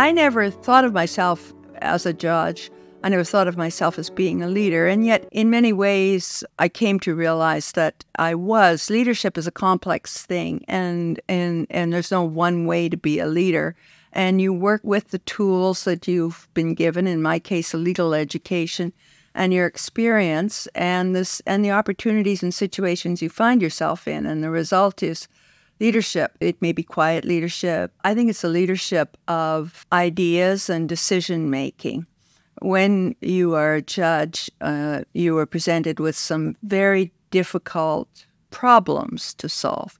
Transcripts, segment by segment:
I never thought of myself as a judge. I never thought of myself as being a leader. And yet, in many ways, I came to realize that I was. Leadership is a complex thing, and, and, and there's no one way to be a leader. And you work with the tools that you've been given, in my case, a legal education, and your experience, and, this, and the opportunities and situations you find yourself in. And the result is leadership. It may be quiet leadership. I think it's a leadership of ideas and decision making when you are a judge, uh, you are presented with some very difficult problems to solve.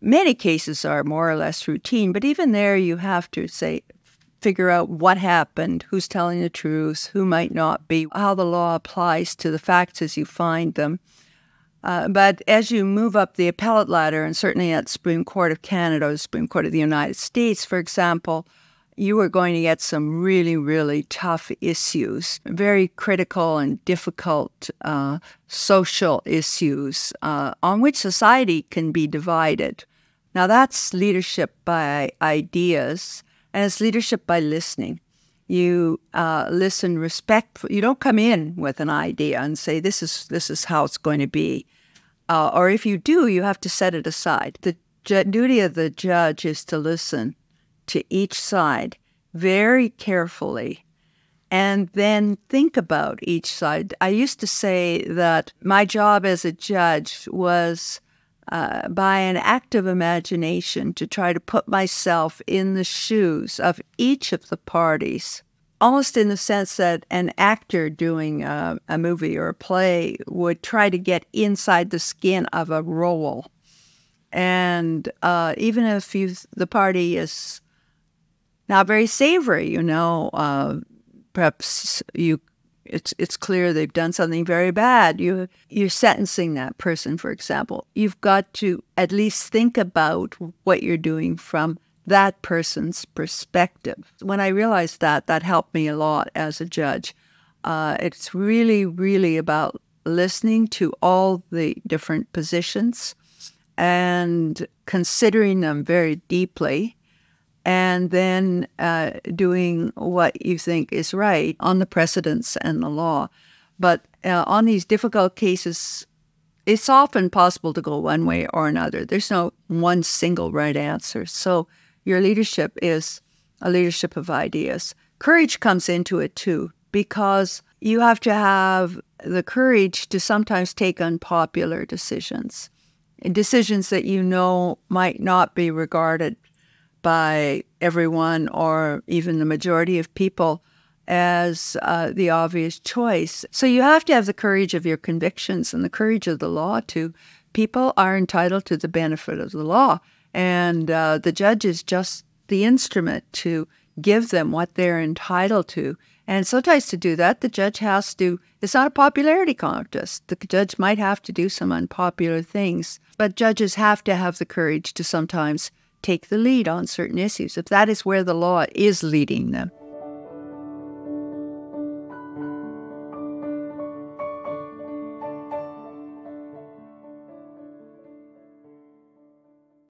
Many cases are more or less routine, but even there, you have to say, figure out what happened, who's telling the truth, who might not be, how the law applies to the facts as you find them. Uh, but as you move up the appellate ladder, and certainly at Supreme Court of Canada, the Supreme Court of the United States, for example, you are going to get some really, really tough issues, very critical and difficult uh, social issues uh, on which society can be divided. Now, that's leadership by ideas, and it's leadership by listening. You uh, listen respectful. You don't come in with an idea and say this is this is how it's going to be, uh, or if you do, you have to set it aside. The ju- duty of the judge is to listen to each side very carefully and then think about each side. I used to say that my job as a judge was uh, by an active imagination to try to put myself in the shoes of each of the parties, almost in the sense that an actor doing a, a movie or a play would try to get inside the skin of a role. And uh, even if you, the party is not very savory, you know, uh, perhaps you it's it's clear they've done something very bad. You you're sentencing that person, for example. You've got to at least think about what you're doing from that person's perspective. When I realized that, that helped me a lot as a judge. Uh, it's really, really about listening to all the different positions and considering them very deeply and then uh, doing what you think is right on the precedents and the law. But uh, on these difficult cases, it's often possible to go one way or another. There's no one single right answer. So your leadership is a leadership of ideas. Courage comes into it too, because you have to have the courage to sometimes take unpopular decisions, decisions that you know might not be regarded by everyone or even the majority of people as uh, the obvious choice. So you have to have the courage of your convictions and the courage of the law too. People are entitled to the benefit of the law, and uh, the judge is just the instrument to give them what they're entitled to. And sometimes to do that, the judge has to, it's not a popularity contest. The judge might have to do some unpopular things, but judges have to have the courage to sometimes take the lead on certain issues if that is where the law is leading them.